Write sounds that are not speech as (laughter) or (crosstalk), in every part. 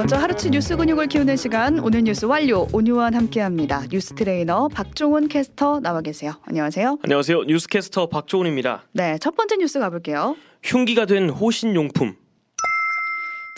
먼저 하루치 뉴스 근육을 키우는 시간 오늘 뉴스 완료 온유와 함께합니다. 뉴스 트레이너 박조은 캐스터 나와 계세요. 안녕하세요. 안녕하세요. 뉴스 캐스터 박조은입니다. 네, 첫 번째 뉴스 가볼게요. 흉기가 된 호신용품.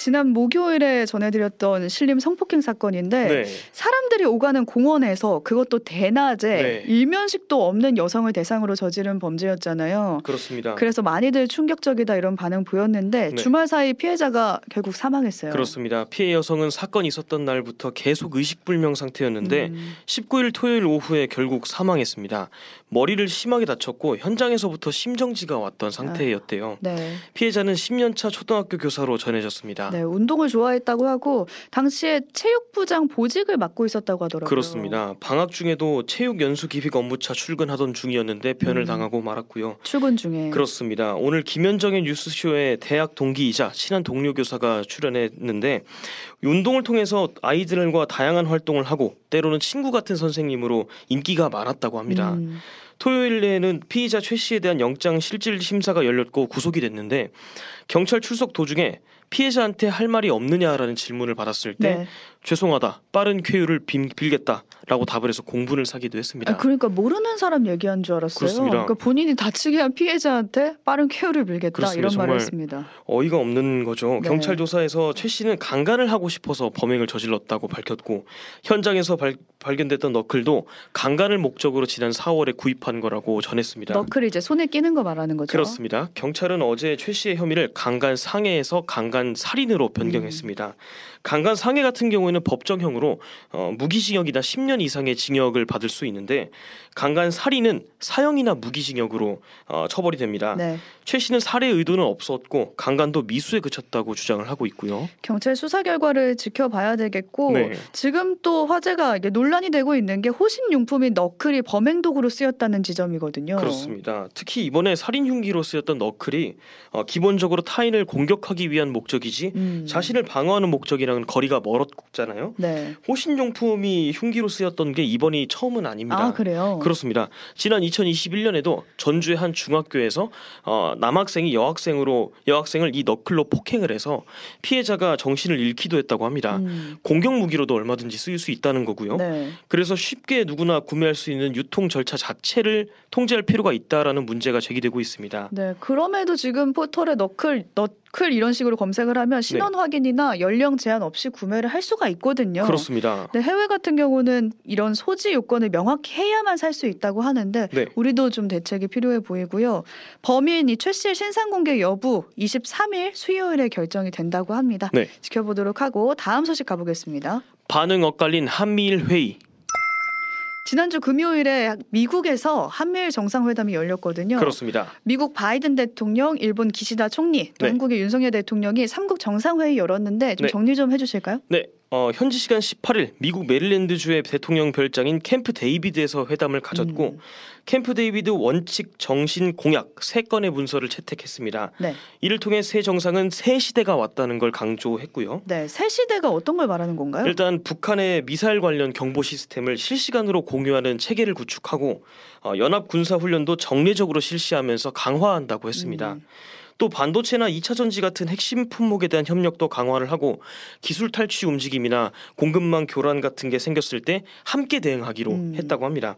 지난 목요일에 전해드렸던 신림 성폭행 사건인데 네. 사람들이 오가는 공원에서 그것도 대낮에 네. 일면식도 없는 여성을 대상으로 저지른 범죄였잖아요. 그렇습니다. 그래서 많이들 충격적이다 이런 반응 보였는데 네. 주말 사이 피해자가 결국 사망했어요. 그렇습니다. 피해 여성은 사건 있었던 날부터 계속 의식불명 상태였는데 음, 19일 토요일 오후에 결국 사망했습니다. 머리를 심하게 다쳤고 현장에서부터 심정지가 왔던 상태였대요. 네. 피해자는 10년차 초등학교 교사로 전해졌습니다. 네, 운동을 좋아했다고 하고 당시에 체육부장 보직을 맡고 있었다고 하더라고요. 그렇습니다. 방학 중에도 체육 연수 기획 업무차 출근하던 중이었는데 변을 음. 당하고 말았고요. 출근 중에. 그렇습니다. 오늘 김현정의 뉴스쇼에 대학 동기이자 친한 동료 교사가 출연했는데 운동을 통해서 아이들과 다양한 활동을 하고 때로는 친구 같은 선생님으로 인기가 많았다고 합니다. 음, 토요일에는 피의자 최 씨에 대한 영장 실질 심사가 열렸고 구속이 됐는데 경찰 출석 도중에 피해자한테 할 말이 없느냐라는 질문을 받았을 때 네. 죄송하다 빠른 쾌유를 빈- 빌겠다 라고 답을 해서 공분을 사기도 했습니다. 아, 그러니까 모르는 사람 얘기한 줄 알았어요. 그렇습니다. 그러니까 본인이 다치게 한 피해자한테 빠른 쾌유를 빌겠다 그렇습니다. 이런 말을 했습니다. 어이가 없는 거죠. 네. 경찰 조사에서 최 씨는 강간을 하고 싶어서 범행을 저질렀다고 밝혔고 현장에서 발, 발견됐던 너클도 강간을 목적으로 지난 4월에 구입한 거라고 전했습니다. 너클이 이제 손에 끼는 거 말하는 거죠. 그렇습니다. 경찰은 어제 최 씨의 혐의를 강간 상해에서 강간 살인으로 변경했습니다. 음. 강간 상해 같은 경우 에는 법정형으로 어, 무기징역이나 10년 이상의 징역을 받을 수 있는데 강간 살인은 사형이나 무기징역으로 어, 처벌이 됩니다. 네. 최 씨는 살해 의도는 없었고 강간도 미수에 그쳤다고 주장을 하고 있고요. 경찰 수사 결과를 지켜봐야 되겠고 네. 지금 또 화제가 논란이 되고 있는 게 호신 용품인 너클이 범행 도구로 쓰였다는 지점이거든요. 그렇습니다. 특히 이번에 살인 흉기로 쓰였던 너클이 어, 기본적으로 타인을 공격하기 위한 목적이지 음. 자신을 방어하는 목적이랑은 거리가 멀었 잖아요. 네. 호신용품이 흉기로 쓰였던 게 이번이 처음은 아닙니다. 아 그래요. 그렇습니다. 지난 2021년에도 전주의 한 중학교에서 어, 남학생이 여학생으로 여학생을 이 너클로 폭행을 해서 피해자가 정신을 잃기도 했다고 합니다. 음. 공격 무기로도 얼마든지 쓰일 수 있다는 거고요. 네. 그래서 쉽게 누구나 구매할 수 있는 유통 절차 자체를 통제할 필요가 있다라는 문제가 제기되고 있습니다. 네. 그럼에도 지금 포털에 너클 너 클 이런 식으로 검색을 하면 신원 확인이나 연령 제한 없이 구매를 할 수가 있거든요. 네. 그렇습니다. 네, 해외 같은 경우는 이런 소지 요건을 명확히 해야만 살 수 있다고 하는데 네. 우리도 좀 대책이 필요해 보이고요. 범인 이 최 씨의 신상 공개 여부 23일 수요일에 결정이 된다고 합니다. 네. 지켜보도록 하고 다음 소식 가보겠습니다. 반응 엇갈린 한미일 회의. 지난주 금요일에 미국에서 한미일 정상회담이 열렸거든요. 그렇습니다. 미국 바이든 대통령, 일본 기시다 총리, 또 네. 한국의 윤석열 대통령이 삼국 정상회의 열었는데 좀 네. 정리 좀 해주실까요? 네. 어, 현지 시간 18일 미국 메릴랜드주의 대통령 별장인 캠프 데이비드에서 회담을 가졌고 음. 캠프 데이비드 원칙 정신 공약 세 건의 문서를 채택했습니다. 네, 이를 통해 세 정상은 새 시대가 왔다는 걸 강조했고요. 네, 새 시대가 어떤 걸 말하는 건가요? 일단 북한의 미사일 관련 경보 시스템을 실시간으로 공유하는 체계를 구축하고 어, 연합 군사 훈련도 정례적으로 실시하면서 강화한다고 했습니다. 음. 또 반도체나 2차 전지 같은 핵심 품목에 대한 협력도 강화를 하고 기술 탈취 움직임이나 공급망 교란 같은 게 생겼을 때 함께 대응하기로 음. 했다고 합니다.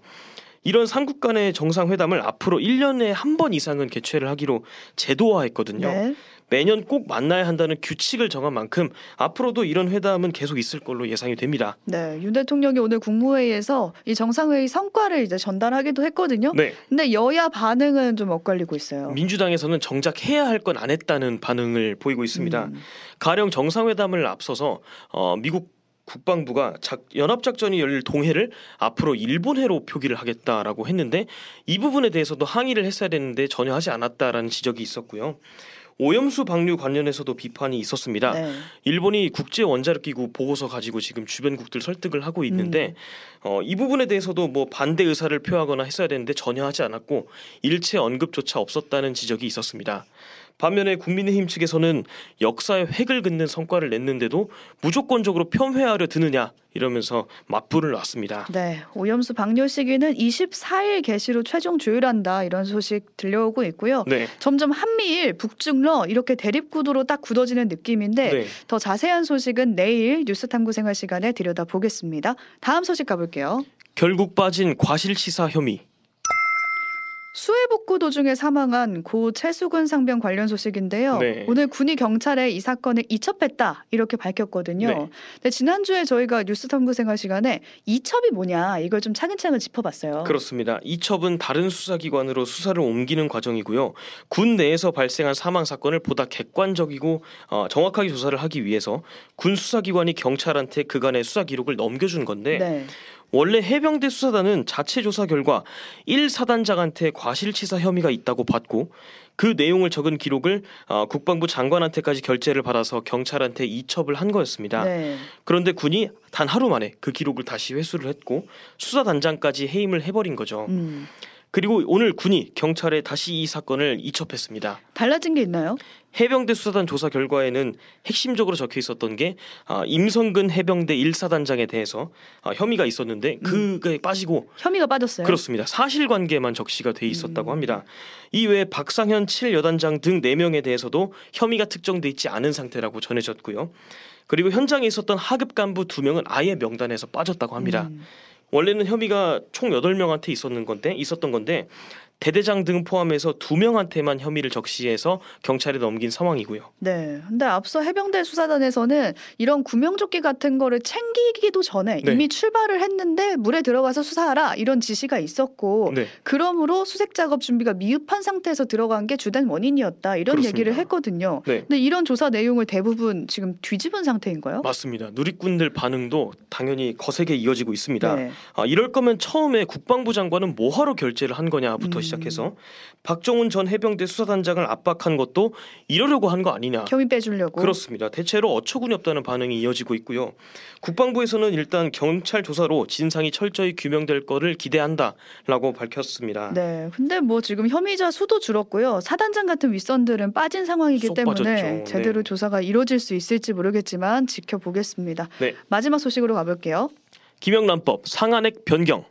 이런 삼국 간의 정상회담을 앞으로 1년에 한 번 이상은 개최를 하기로 제도화했거든요. 네. 매년 꼭 만나야 한다는 규칙을 정한 만큼 앞으로도 이런 회담은 계속 있을 걸로 예상이 됩니다. 네, 윤 대통령이 오늘 국무회의에서 이 정상회의 성과를 이제 전달하기도 했거든요. 네. 근데 여야 반응은 좀 엇갈리고 있어요. 민주당에서는 정작 해야 할 건 안 했다는 반응을 보이고 있습니다. 음. 가령 정상회담을 앞서서 어, 미국 국방부가 작, 연합작전이 열릴 동해를 앞으로 일본해로 표기를 하겠다라고 했는데 이 부분에 대해서도 항의를 했어야 되는데 전혀 하지 않았다라는 지적이 있었고요. 오염수 방류 관련해서도 비판이 있었습니다. 네. 일본이 국제 원자력 기구 보고서 가지고 지금 주변국들 설득을 하고 있는데 어, 이 부분에 대해서도 뭐 반대 의사를 표하거나 했어야 되는데 전혀 하지 않았고 일체 언급조차 없었다는 지적이 있었습니다. 반면에 국민의힘 측에서는 역사의 획을 긋는 성과를 냈는데도 무조건적으로 폄훼하려 드느냐 이러면서 맞불을 놨습니다. 네, 오염수 방류 시기는 24일 개시로 최종 조율한다 이런 소식 들려오고 있고요. 네. 점점 한미일, 북중러 이렇게 대립 구도로 딱 굳어지는 느낌인데 네. 더 자세한 소식은 내일 뉴스탐구 생활 시간에 들여다 보겠습니다. 다음 소식 가볼게요. 결국 빠진 과실치사 혐의. 수해 복구 도중에 사망한 고 최수근 상병 관련 소식인데요. 네. 오늘 군이 경찰에 이 사건을 이첩했다 이렇게 밝혔거든요. 네. 근데 지난주에 저희가 뉴스 탐구 생활 시간에 이첩이 뭐냐 이걸 좀 차근차근 짚어봤어요. 그렇습니다. 이첩은 다른 수사기관으로 수사를 옮기는 과정이고요. 군 내에서 발생한 사망 사건을 보다 객관적이고 어, 정확하게 조사를 하기 위해서 군 수사기관이 경찰한테 그간의 수사 기록을 넘겨준 건데 네. 원래 해병대 수사단은 자체 조사 결과 1사단장한테 과실치사 혐의가 있다고 받고 그 내용을 적은 기록을 어, 국방부 장관한테까지 결재를 받아서 경찰한테 이첩을 한 거였습니다. 네. 그런데 군이 단 하루 만에 그 기록을 다시 회수를 했고 수사단장까지 해임을 해버린 거죠. 음. 그리고 오늘 군이 경찰에 다시 이 사건을 이첩했습니다. 달라진 게 있나요? 해병대 수사단 조사 결과에는 핵심적으로 적혀 있었던 게 아, 임성근 해병대 1사단장에 대해서 아, 혐의가 있었는데 그게 빠지고 혐의가 빠졌어요. 그렇습니다. 사실관계만 적시가 돼 있었다고 음. 합니다. 이외에 박상현 7여단장 등 4명에 대해서도 혐의가 특정돼 있지 않은 상태라고 전해졌고요. 그리고 현장에 있었던 하급 간부 2명은 아예 명단에서 빠졌다고 합니다. 음. 원래는 혐의가 총 8명한테 있었는 건데 있었던 건데 대대장 등 포함해서 2명한테만 혐의를 적시해서 경찰에 넘긴 상황이고요. 네. 근데 앞서 해병대 수사단에서는 이런 구명조끼 같은 거를 챙기기도 전에 네. 이미 출발을 했는데 물에 들어가서 수사하라 이런 지시가 있었고 네. 그러므로 수색 작업 준비가 미흡한 상태에서 들어간 게 주된 원인이었다 이런 그렇습니다. 얘기를 했거든요. 네. 근데 이런 조사 내용을 대부분 지금 뒤집은 상태인가요? 맞습니다. 누리꾼들 반응도 당연히 거세게 이어지고 있습니다. 네. 아, 이럴 거면 처음에 국방부 장관은 뭐하러 결재를 한 거냐부터 음. 시작해서 박정훈 전 해병대 수사단장을 압박한 것도 이러려고 한 거 아니냐. 혐의 빼주려고. 그렇습니다. 대체로 어처구니 없다는 반응이 이어지고 있고요. 국방부에서는 일단 경찰 조사로 진상이 철저히 규명될 거를 기대한다라고 밝혔습니다. 네. 근데 뭐 지금 혐의자 수도 줄었고요. 사단장 같은 윗선들은 빠진 상황이기 쏙 때문에 빠졌죠. 제대로 네. 조사가 이루어질 수 있을지 모르겠지만 지켜보겠습니다. 네. 마지막 소식으로 가볼게요. 김영란법 상한액 변경.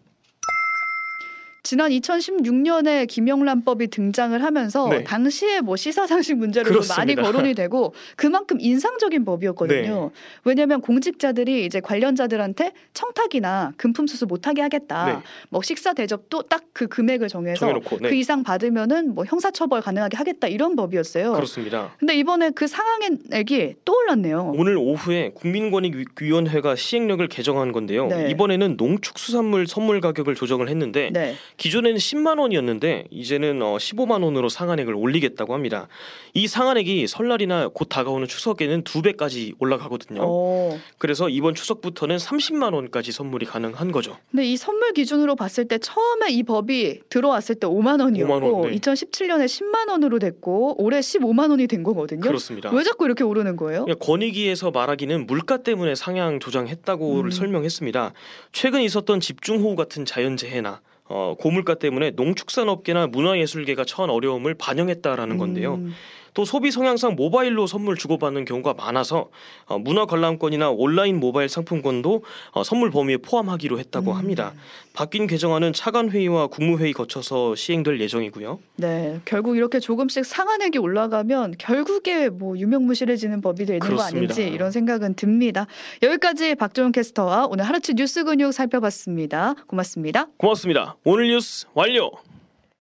지난 2016년에 김영란법이 등장을 하면서 네. 당시에 뭐 시사상식 문제로. 많이 거론이 (laughs) 되고 그만큼 인상적인 법이었거든요. 네. 왜냐하면 공직자들이 이제 관련자들한테 청탁이나 금품 수수 못하게 하겠다. 네. 뭐 식사 대접도 딱 그 금액을 정해서 정해놓고 네. 그 이상 받으면은 뭐 형사처벌 가능하게 하겠다 이런 법이었어요. 그렇습니다. 근데 이번에 그 상한액이 또 올랐네요. 오늘 오후에 국민권익위원회가 시행령을 개정한 건데요. 네. 이번에는 농축수산물 선물 가격을 조정을 했는데 네. 기존에는 10만 원이었는데 이제는 어, 15만 원으로 상한액을 올리겠다고 합니다. 이 상한액이 설날이나 곧 다가오는 추석에는 두 배까지 올라가거든요. 어. 그래서 이번 추석부터는 30만 원까지 선물이 가능한 거죠. 근데 이 선물 기준으로 봤을 때 처음에 이 법이 들어왔을 때 5만 원이었고 5만 원, 네. 2017년에 10만 원으로 됐고 올해 15만 원이 된 거거든요. 그렇습니다. 왜 자꾸 이렇게 오르는 거예요? 권익위에서 말하기는 물가 때문에 상향 조정했다고 음. 설명했습니다. 최근 있었던 집중호우 같은 자연재해나 어, 고물가 때문에 농축산업계나 문화예술계가 처한 어려움을 반영했다라는 건데요. 음, 또 소비 성향상 모바일로 선물 주고받는 경우가 많아서 어, 문화 관람권이나 온라인 모바일 상품권도 어, 선물 범위에 포함하기로 했다고 음. 합니다. 바뀐 개정안은 차관 회의와 국무회의 거쳐서 시행될 예정이고요. 네, 결국 이렇게 조금씩 상한액이 올라가면 결국에 뭐 유명무실해지는 법이 되는 거 그렇습니다. 아닌지 이런 생각은 듭니다. 여기까지 박종훈 캐스터와 오늘 하루치 뉴스 근육 살펴봤습니다. 고맙습니다. 고맙습니다. 오늘 뉴스 완료.